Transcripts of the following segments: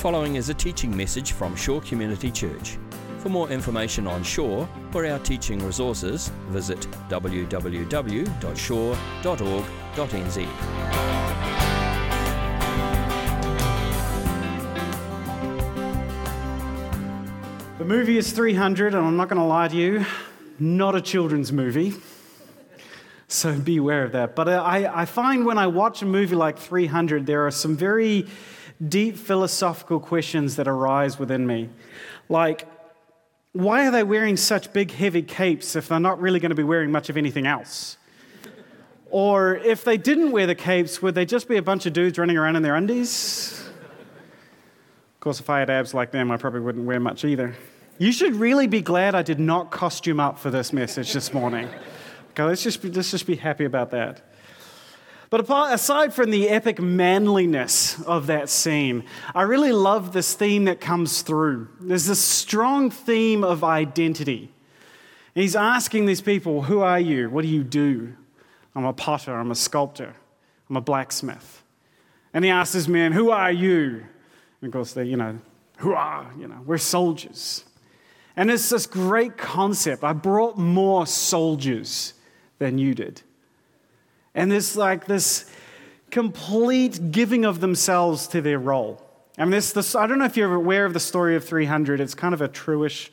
following is a teaching message from Shore Community Church. For more information on Shore or our teaching resources, visit www.shore.org.nz. The movie is 300, and I'm not going to lie to you, not a children's movie. So be aware of that. But uh, I, I find when I watch a movie like 300, there are some very deep philosophical questions that arise within me. Like, why are they wearing such big, heavy capes if they're not really going to be wearing much of anything else? Or if they didn't wear the capes, would they just be a bunch of dudes running around in their undies? Of course, if I had abs like them, I probably wouldn't wear much either. You should really be glad I did not costume up for this message this morning. Okay, let's just be, let's just be happy about that. But aside from the epic manliness of that scene, I really love this theme that comes through. There's this strong theme of identity. He's asking these people, Who are you? What do you do? I'm a potter, I'm a sculptor, I'm a blacksmith. And he asks this man, Who are you? And of course, they, you know, hurrah, you know, we're soldiers. And it's this great concept. I brought more soldiers than you did. And there's like this complete giving of themselves to their role. I mean, this, this, I don't know if you're aware of the story of 300. It's kind of a truish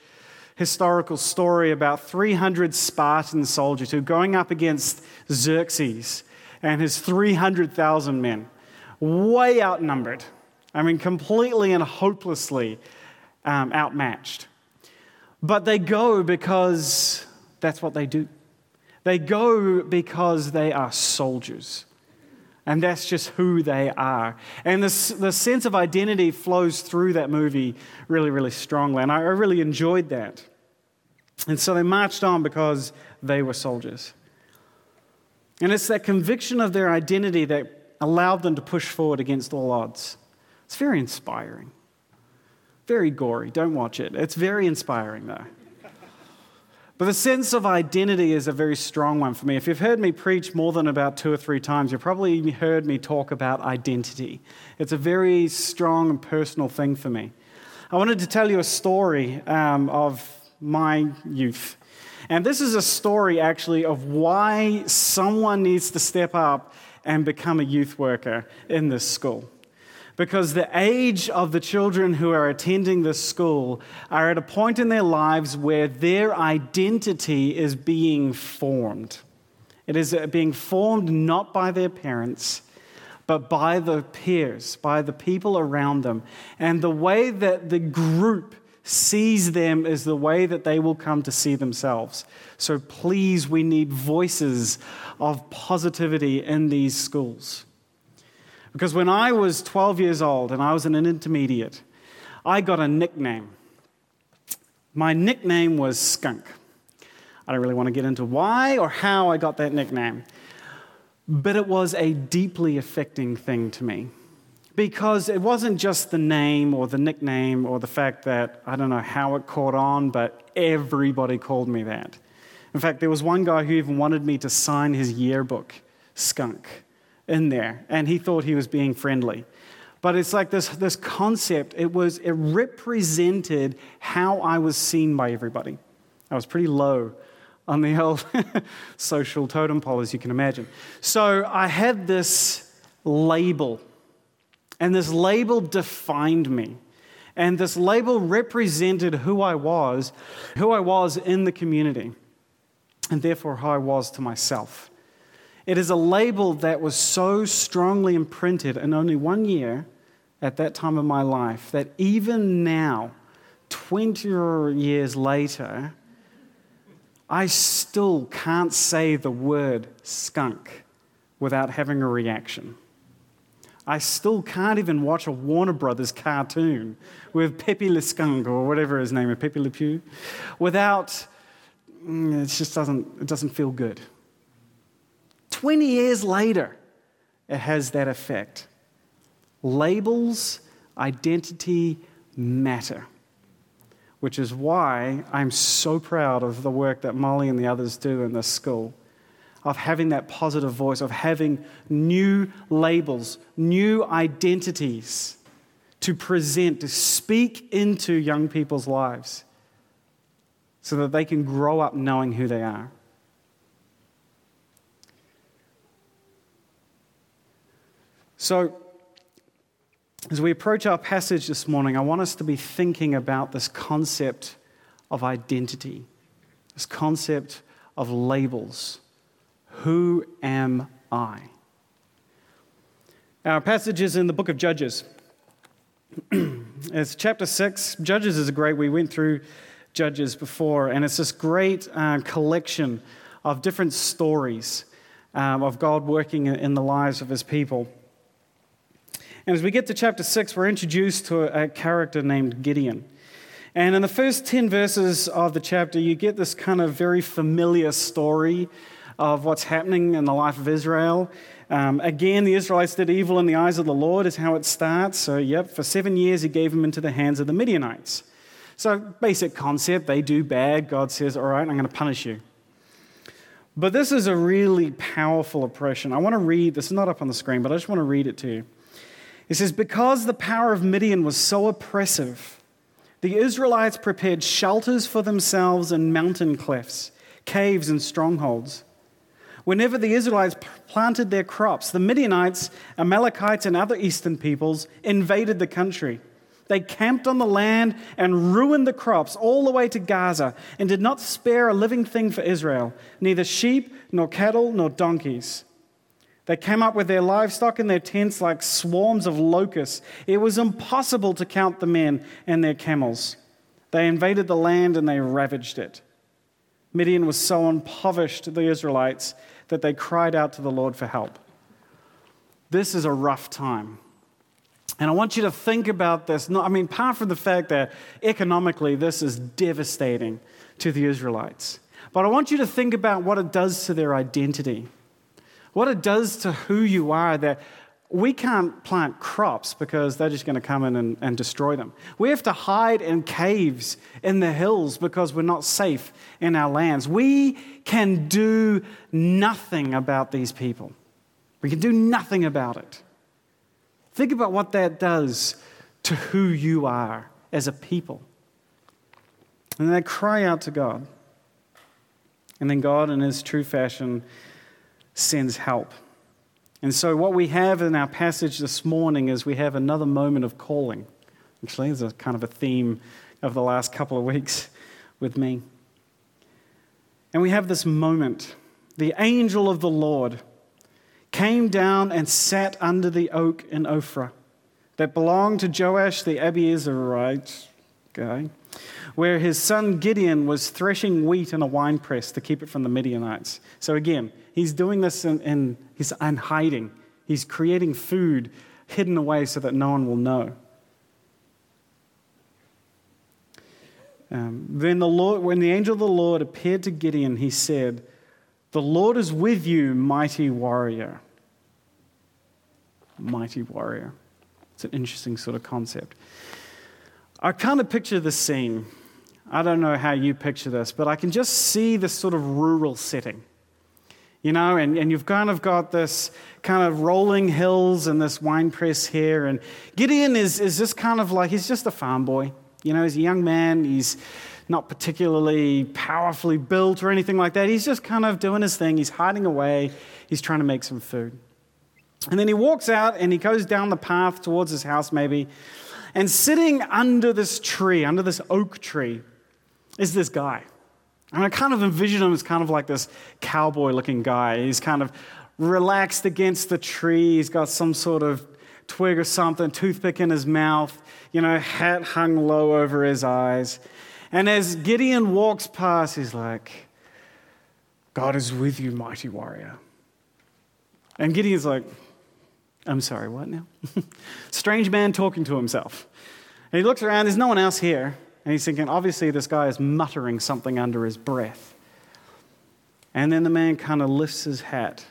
historical story about 300 Spartan soldiers who are going up against Xerxes and his 300,000 men, way outnumbered. I mean, completely and hopelessly um, outmatched. But they go because that's what they do. They go because they are soldiers. And that's just who they are. And this, the sense of identity flows through that movie really, really strongly. And I really enjoyed that. And so they marched on because they were soldiers. And it's that conviction of their identity that allowed them to push forward against all odds. It's very inspiring. Very gory. Don't watch it. It's very inspiring, though. But the sense of identity is a very strong one for me. If you've heard me preach more than about two or three times, you've probably heard me talk about identity. It's a very strong and personal thing for me. I wanted to tell you a story um, of my youth. And this is a story actually of why someone needs to step up and become a youth worker in this school because the age of the children who are attending this school are at a point in their lives where their identity is being formed. It is uh, being formed not by their parents, but by the peers, by the people around them. And the way that the group sees them is the way that they will come to see themselves. So please, we need voices of positivity in these schools. Because when I was 12 years old and I was in an intermediate, I got a nickname. My nickname was Skunk. I don't really want to get into why or how I got that nickname, but it was a deeply affecting thing to me. Because it wasn't just the name or the nickname or the fact that I don't know how it caught on, but everybody called me that. In fact, there was one guy who even wanted me to sign his yearbook, Skunk in there, and he thought he was being friendly. But it's like this, this concept, it, was, it represented how I was seen by everybody. I was pretty low on the old social totem pole, as you can imagine. So I had this label, and this label defined me. And this label represented who I was, who I was in the community, and therefore how I was to myself. It is a label that was so strongly imprinted in only one year at that time of my life that even now, 20 years later, I still can't say the word skunk without having a reaction. I still can't even watch a Warner Brothers cartoon with Pepe Le Skunk or whatever his name is, Pepe Le Pew, without, mm, it just doesn't, it doesn't feel good. 20 years later, it has that effect. Labels, identity matter, which is why I'm so proud of the work that Molly and the others do in this school. Of having that positive voice, of having new labels, new identities to present, to speak into young people's lives so that they can grow up knowing who they are. So, as we approach our passage this morning, I want us to be thinking about this concept of identity, this concept of labels. Who am I? Our passage is in the book of Judges. it's chapter 6. Judges is a great, we went through Judges before, and it's this great uh, collection of different stories um, of God working in the lives of his people. And as we get to chapter 6, we're introduced to a, character named Gideon. And in the first 10 verses of the chapter, you get this kind of very familiar story of what's happening in the life of Israel. Um, again, the Israelites did evil in the eyes of the Lord, is how it starts. So, yep, for seven years he gave them into the hands of the Midianites. So, basic concept they do bad. God says, All right, I'm going to punish you. But this is a really powerful oppression. I want to read, this is not up on the screen, but I just want to read it to you. It says, Because the power of Midian was so oppressive, the Israelites prepared shelters for themselves in mountain clefts, caves, and strongholds. Whenever the Israelites planted their crops, the Midianites, Amalekites, and other eastern peoples invaded the country. They camped on the land and ruined the crops all the way to Gaza and did not spare a living thing for Israel, neither sheep, nor cattle, nor donkeys. They came up with their livestock and their tents like swarms of locusts. It was impossible to count the men and their camels. They invaded the land and they ravaged it. Midian was so impoverished, the Israelites, that they cried out to the Lord for help. This is a rough time. And I want you to think about this. I mean, apart from the fact that economically this is devastating to the Israelites, but I want you to think about what it does to their identity, what it does to who you are, that we can't plant crops because they're just going to come in and, and, destroy them. We have to hide in caves in the hills because we're not safe in our lands. We can do nothing about these people. We can do nothing about it. Think about what that does to who you are as a people. And they cry out to God. And then God, in his true fashion, sends help. And so, what we have in our passage this morning is we have another moment of calling. Actually, it's a kind of a theme of the last couple of weeks with me. And we have this moment. The angel of the Lord came down and sat under the oak in Ophrah that belonged to Joash the Abiezrite guy, where his son Gideon was threshing wheat in a winepress to keep it from the Midianites. So again, he's doing this in, in he's in hiding. He's creating food hidden away so that no one will know. Um, then the Lord, when the angel of the Lord appeared to Gideon, he said, "The Lord is with you, mighty warrior." Mighty warrior. It's an interesting sort of concept. I kind of picture the scene. I don't know how you picture this, but I can just see this sort of rural setting. You know, and, and you've kind of got this kind of rolling hills and this wine press here. And Gideon is, is just kind of like, he's just a farm boy. You know, he's a young man. He's not particularly powerfully built or anything like that. He's just kind of doing his thing. He's hiding away. He's trying to make some food. And then he walks out and he goes down the path towards his house, maybe. And sitting under this tree, under this oak tree, is this guy. And I kind of envision him as kind of like this cowboy looking guy. He's kind of relaxed against the tree. He's got some sort of twig or something, toothpick in his mouth, you know, hat hung low over his eyes. And as Gideon walks past, he's like, God is with you, mighty warrior. And Gideon's like, I'm sorry, what now? Strange man talking to himself. And he looks around, there's no one else here. And he's thinking, obviously, this guy is muttering something under his breath. And then the man kind of lifts his hat.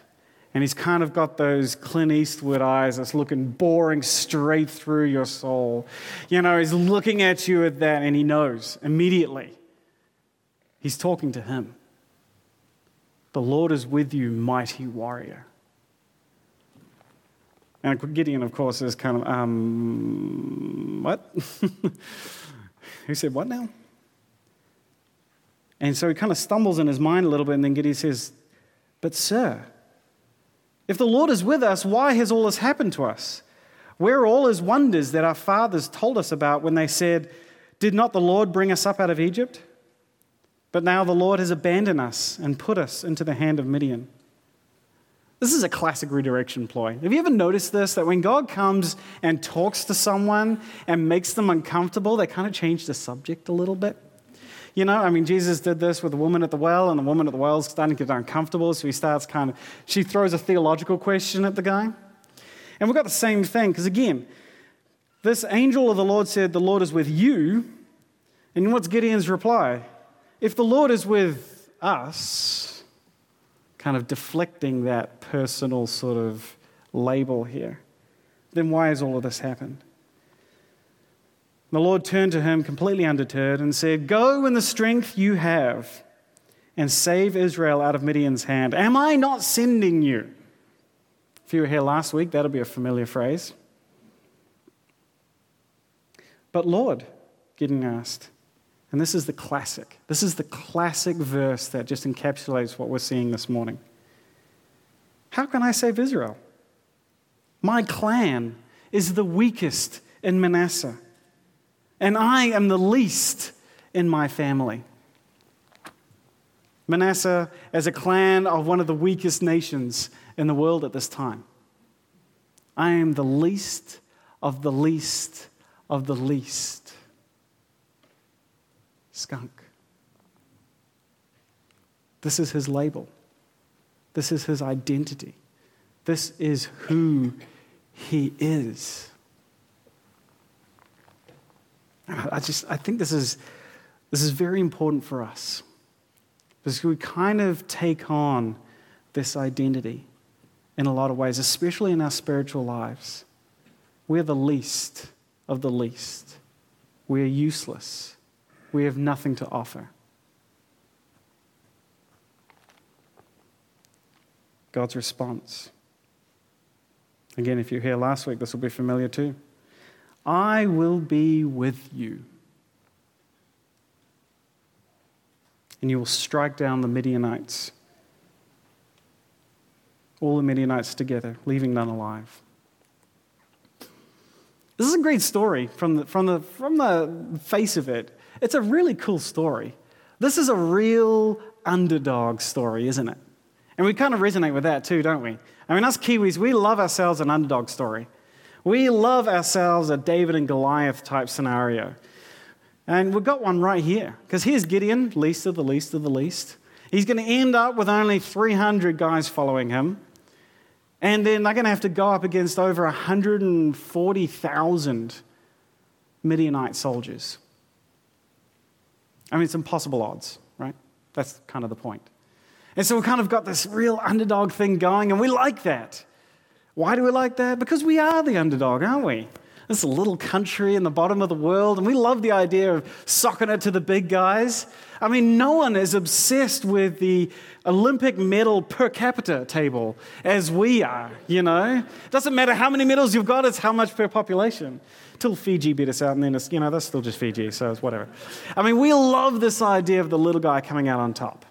And he's kind of got those Clint Eastwood eyes that's looking boring straight through your soul. You know, he's looking at you at that, and he knows immediately. He's talking to him. The Lord is with you, mighty warrior. And Gideon, of course, is kind of, um, what? Who said what now? And so he kind of stumbles in his mind a little bit, and then Gideon says, But, sir, if the Lord is with us, why has all this happened to us? Where are all his wonders that our fathers told us about when they said, Did not the Lord bring us up out of Egypt? But now the Lord has abandoned us and put us into the hand of Midian. This is a classic redirection ploy. Have you ever noticed this? That when God comes and talks to someone and makes them uncomfortable, they kind of change the subject a little bit. You know, I mean, Jesus did this with the woman at the well, and the woman at the well is starting to get uncomfortable, so he starts kind of, she throws a theological question at the guy. And we've got the same thing, because again, this angel of the Lord said, The Lord is with you. And what's Gideon's reply? If the Lord is with us, kind of deflecting that personal sort of label here, then why has all of this happened? The Lord turned to him completely undeterred and said, Go in the strength you have and save Israel out of Midian's hand. Am I not sending you? If you were here last week, that'll be a familiar phrase. But Lord, Gideon asked, and this is the classic. This is the classic verse that just encapsulates what we're seeing this morning. How can I save Israel? My clan is the weakest in Manasseh and I am the least in my family. Manasseh as a clan of one of the weakest nations in the world at this time. I am the least of the least of the least. Skunk. This is his label. This is his identity. This is who he is. I just I think this is this is very important for us. Because we kind of take on this identity in a lot of ways, especially in our spiritual lives. We're the least of the least. We're useless. We have nothing to offer. God's response. Again, if you're here last week, this will be familiar too. I will be with you. And you will strike down the Midianites, all the Midianites together, leaving none alive. This is a great story from the, from, the, from the face of it. It's a really cool story. This is a real underdog story, isn't it? And we kind of resonate with that too, don't we? I mean, us Kiwis, we love ourselves an underdog story. We love ourselves a David and Goliath type scenario. And we've got one right here. Because here's Gideon, least of the least of the least. He's going to end up with only 300 guys following him. And then they're going to have to go up against over 140,000 Midianite soldiers. I mean, it's impossible odds, right? That's kind of the point. And so we've kind of got this real underdog thing going, and we like that. Why do we like that? Because we are the underdog, aren't we? This little country in the bottom of the world, and we love the idea of socking it to the big guys. I mean, no one is obsessed with the Olympic medal per capita table as we are, you know? It doesn't matter how many medals you've got, it's how much per population. Till Fiji beat us out, and then it's, you know, that's still just Fiji, so it's whatever. I mean, we love this idea of the little guy coming out on top.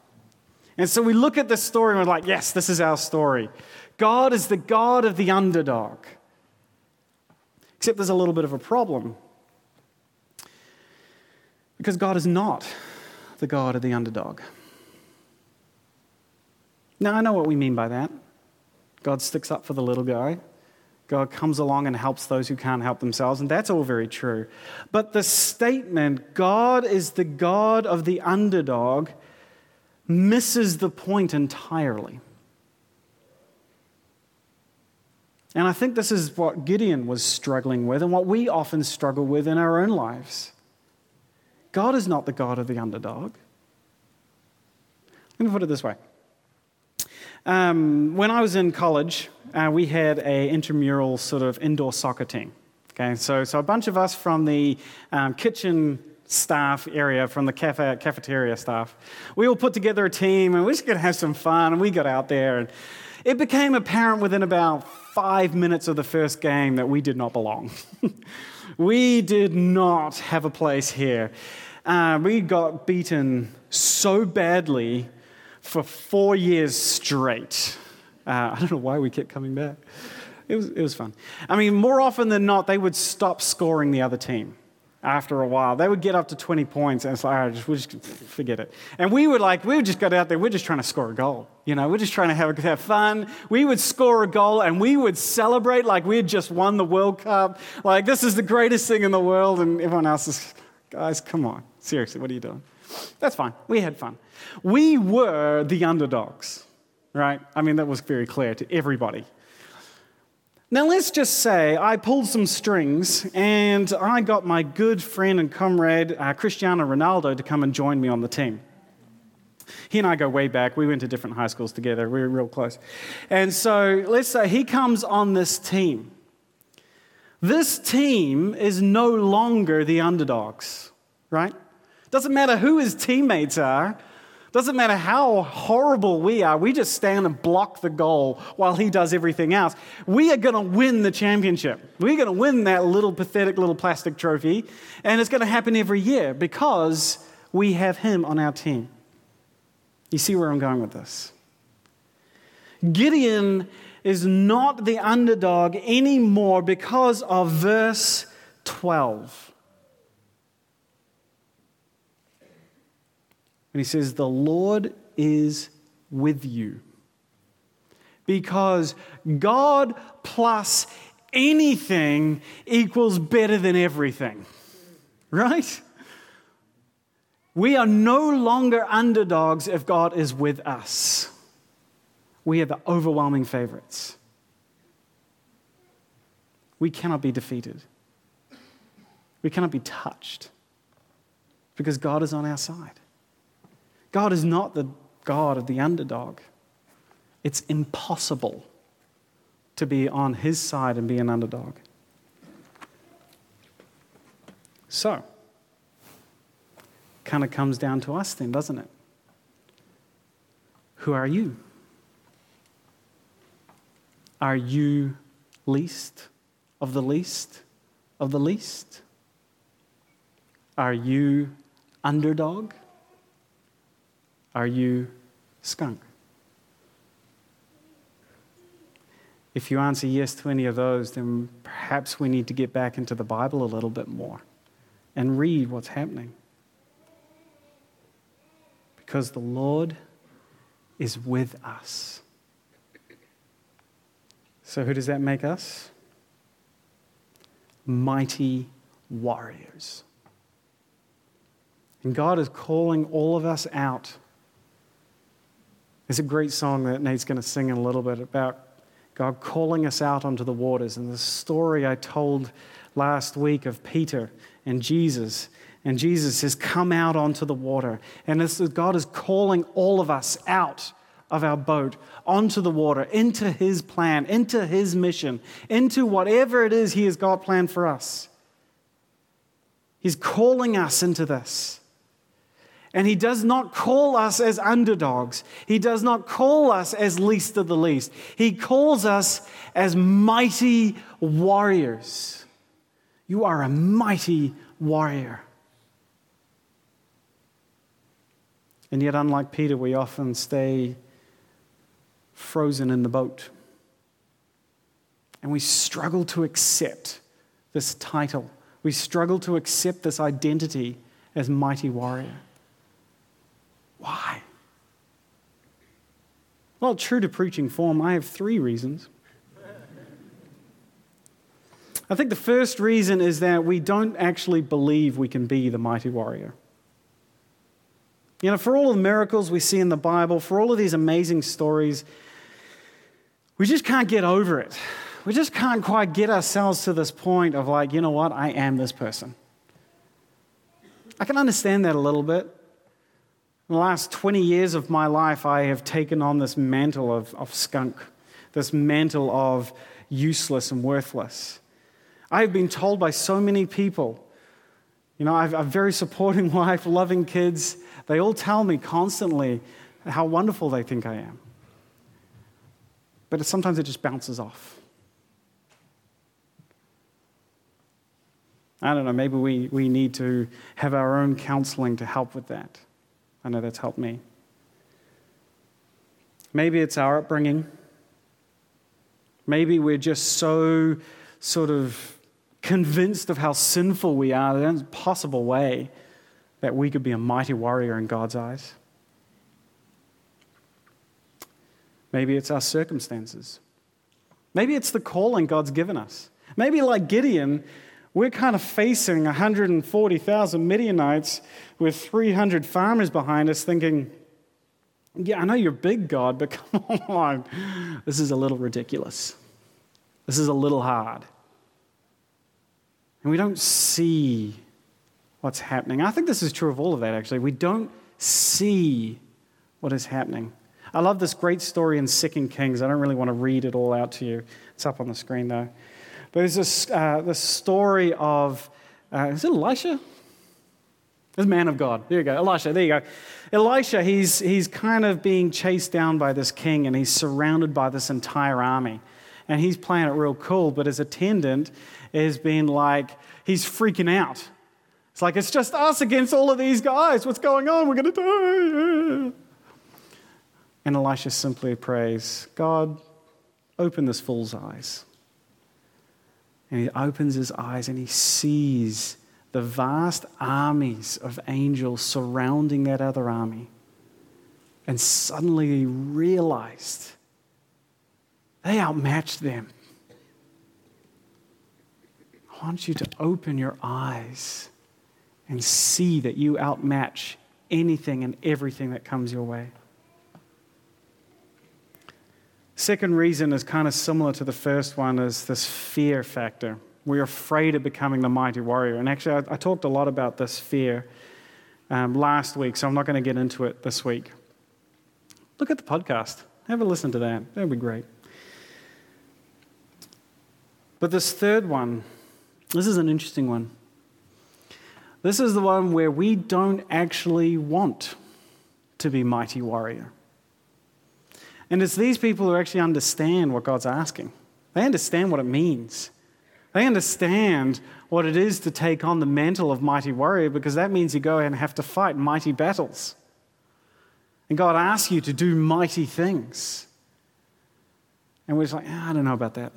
And so we look at this story and we're like, yes, this is our story. God is the God of the underdog. Except there's a little bit of a problem. Because God is not the God of the underdog. Now, I know what we mean by that. God sticks up for the little guy. God comes along and helps those who can't help themselves, and that's all very true. But the statement, God is the God of the underdog, misses the point entirely. And I think this is what Gideon was struggling with and what we often struggle with in our own lives. God is not the God of the underdog. Let me put it this way. Um, when I was in college, uh, we had a intramural sort of indoor soccer team. Okay, so, so a bunch of us from the um, kitchen staff area, from the cafe, cafeteria staff, we all put together a team and we just going to have some fun and we got out there and it became apparent within about five minutes of the first game that we did not belong. we did not have a place here. Uh, we got beaten so badly for four years straight. Uh, I don't know why we kept coming back. It was, it was fun. I mean, more often than not, they would stop scoring the other team after a while. They would get up to 20 points and it's like, all right, just, we'll just forget it. And we would like, we would just go out there, we're just trying to score a goal. You know, we're just trying to have, have fun. We would score a goal and we would celebrate like we had just won the World Cup. Like, this is the greatest thing in the world. And everyone else is, guys, come on. Seriously, what are you doing? That's fine. We had fun. We were the underdogs, right? I mean, that was very clear to everybody. Now, let's just say I pulled some strings and I got my good friend and comrade uh, Cristiano Ronaldo to come and join me on the team. He and I go way back. We went to different high schools together. We were real close. And so let's say he comes on this team. This team is no longer the underdogs, right? Doesn't matter who his teammates are, doesn't matter how horrible we are, we just stand and block the goal while he does everything else. We are going to win the championship. We're going to win that little pathetic little plastic trophy, and it's going to happen every year because we have him on our team. You see where I'm going with this? Gideon is not the underdog anymore because of verse 12. And he says, The Lord is with you. Because God plus anything equals better than everything. Right? We are no longer underdogs if God is with us. We are the overwhelming favorites. We cannot be defeated. We cannot be touched because God is on our side. God is not the God of the underdog. It's impossible to be on his side and be an underdog. So, kind of comes down to us then, doesn't it? Who are you? Are you least of the least of the least? Are you underdog? Are you skunk? If you answer yes to any of those, then perhaps we need to get back into the Bible a little bit more and read what's happening. Because the Lord is with us. So, who does that make us? Mighty warriors. And God is calling all of us out there's a great song that Nate's going to sing in a little bit about God calling us out onto the waters. And the story I told last week of Peter and Jesus. And Jesus says, Come out onto the water. And this, God is calling all of us out of our boat onto the water, into His plan, into His mission, into whatever it is He has got planned for us. He's calling us into this. And he does not call us as underdogs. He does not call us as least of the least. He calls us as mighty warriors. You are a mighty warrior. And yet, unlike Peter, we often stay frozen in the boat. And we struggle to accept this title. We struggle to accept this identity as mighty warrior. Why? Well, true to preaching form, I have three reasons. I think the first reason is that we don't actually believe we can be the mighty warrior. You know, for all of the miracles we see in the Bible, for all of these amazing stories, we just can't get over it. We just can't quite get ourselves to this point of, like, you know what, I am this person. I can understand that a little bit. In the last 20 years of my life, I have taken on this mantle of, of skunk, this mantle of useless and worthless. I have been told by so many people, you know, I've a very supporting wife, loving kids. They all tell me constantly how wonderful they think I am. But it, sometimes it just bounces off. I don't know, maybe we, we need to have our own counseling to help with that. I know that's helped me. Maybe it's our upbringing. Maybe we're just so sort of convinced of how sinful we are, there's a possible way that we could be a mighty warrior in God's eyes. Maybe it's our circumstances. Maybe it's the calling God's given us. Maybe, like Gideon, we're kind of facing 140,000 Midianites with 300 farmers behind us, thinking, Yeah, I know you're big, God, but come on. This is a little ridiculous. This is a little hard. And we don't see what's happening. I think this is true of all of that, actually. We don't see what is happening. I love this great story in Second Kings. I don't really want to read it all out to you. It's up on the screen, though. But there's this, uh, this story of, uh, is it Elisha? This man of God. There you go. Elisha, there you go. Elisha, he's, he's kind of being chased down by this king and he's surrounded by this entire army. And he's playing it real cool, but his attendant has been like, he's freaking out. It's like, it's just us against all of these guys. What's going on? We're going to die. And Elisha simply prays, God, open this fool's eyes. And he opens his eyes and he sees the vast armies of angels surrounding that other army. And suddenly he realized they outmatched them. I want you to open your eyes and see that you outmatch anything and everything that comes your way. Second reason is kind of similar to the first one is this fear factor. We're afraid of becoming the mighty warrior. And actually, I, I talked a lot about this fear um, last week, so I'm not going to get into it this week. Look at the podcast. Have a listen to that. That would be great. But this third one, this is an interesting one. This is the one where we don't actually want to be mighty warrior. And it's these people who actually understand what God's asking. They understand what it means. They understand what it is to take on the mantle of mighty warrior because that means you go and have to fight mighty battles. And God asks you to do mighty things. And we're just like, ah, I don't know about that.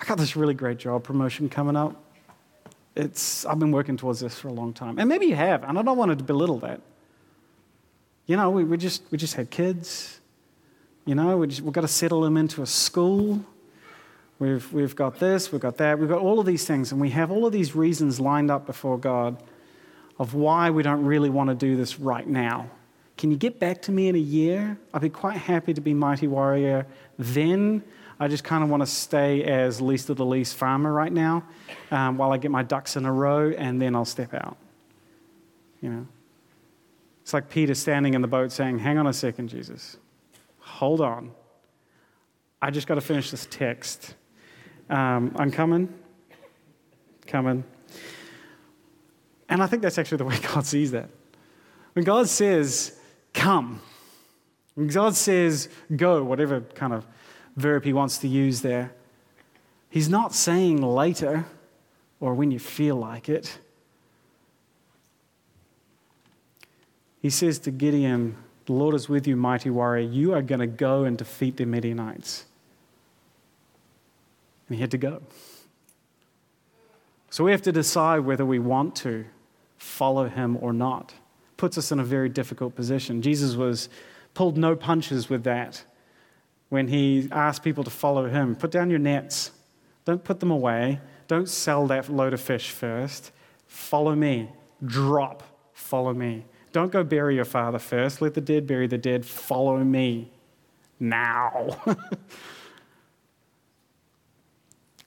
I got this really great job promotion coming up. It's, I've been working towards this for a long time. And maybe you have, and I don't want to belittle that. You know, we, we, just, we just had kids. You know, we we've got to settle them into a school. We've, we've got this, we've got that, we've got all of these things, and we have all of these reasons lined up before God of why we don't really want to do this right now. Can you get back to me in a year? I'd be quite happy to be Mighty Warrior then. I just kind of want to stay as least of the least farmer right now um, while I get my ducks in a row, and then I'll step out. You know? It's like Peter standing in the boat saying, Hang on a second, Jesus hold on. I just got to finish this text. Um, I'm coming. Coming. And I think that's actually the way God sees that. When God says, come, when God says, go, whatever kind of verb he wants to use there, he's not saying later or when you feel like it. He says to Gideon, the Lord is with you, mighty warrior. You are going to go and defeat the Midianites. And he had to go. So we have to decide whether we want to follow him or not. Puts us in a very difficult position. Jesus was pulled no punches with that when he asked people to follow him. Put down your nets. Don't put them away. Don't sell that load of fish first. Follow me. Drop. Follow me. Don't go bury your father first. Let the dead bury the dead. Follow me now.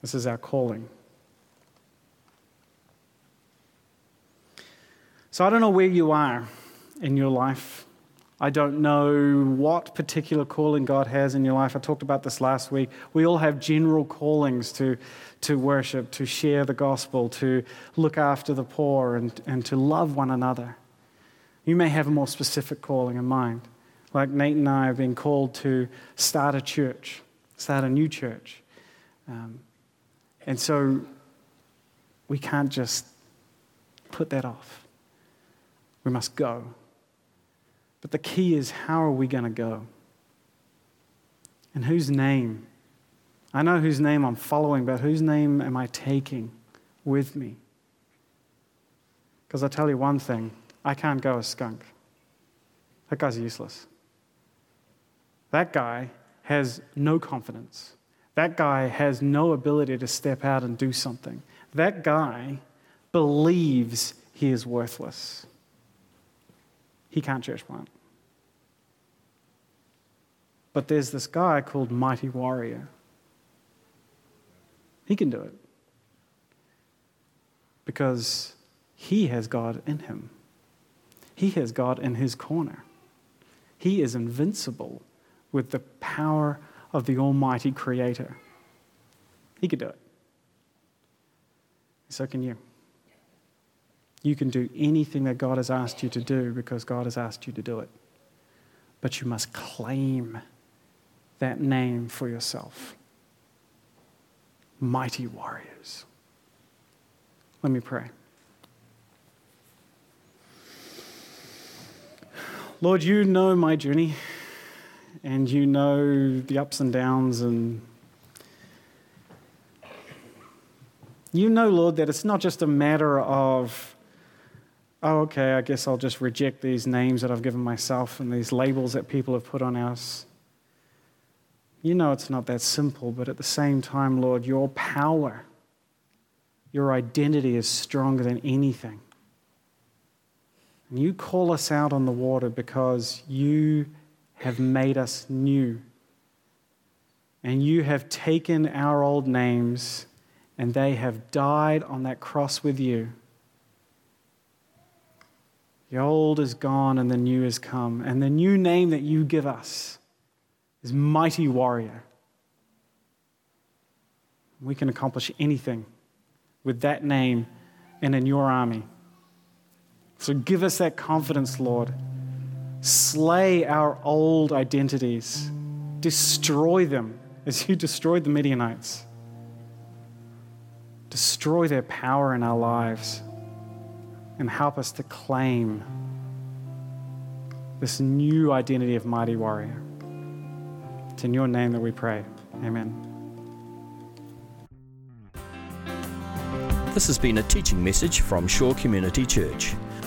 this is our calling. So I don't know where you are in your life. I don't know what particular calling God has in your life. I talked about this last week. We all have general callings to, to worship, to share the gospel, to look after the poor, and, and to love one another. You may have a more specific calling in mind. Like Nate and I have been called to start a church, start a new church. Um, and so we can't just put that off. We must go. But the key is how are we going to go? And whose name? I know whose name I'm following, but whose name am I taking with me? Because I tell you one thing I can't go a skunk. That guy's useless. That guy has no confidence. That guy has no ability to step out and do something. That guy believes he is worthless. He can't church plant. But there's this guy called Mighty Warrior. He can do it because he has God in him. He has God in his corner. He is invincible with the power of the Almighty Creator. He could do it. So can you. You can do anything that God has asked you to do because God has asked you to do it. But you must claim that name for yourself. Mighty warriors. Let me pray. Lord, you know my journey and you know the ups and downs and you know, Lord, that it's not just a matter of, oh, okay, I guess I'll just reject these names that I've given myself and these labels that people have put on us. You know it's not that simple, but at the same time, Lord, your power, your identity is stronger than anything. And you call us out on the water because you have made us new. And you have taken our old names and they have died on that cross with you. The old is gone and the new has come. And the new name that you give us is mighty warrior. We can accomplish anything with that name and in your army. So give us that confidence, Lord. Slay our old identities, destroy them as you destroyed the Midianites. Destroy their power in our lives and help us to claim this new identity of mighty warrior. It's in your name that we pray. Amen. This has been a teaching message from Shore Community Church.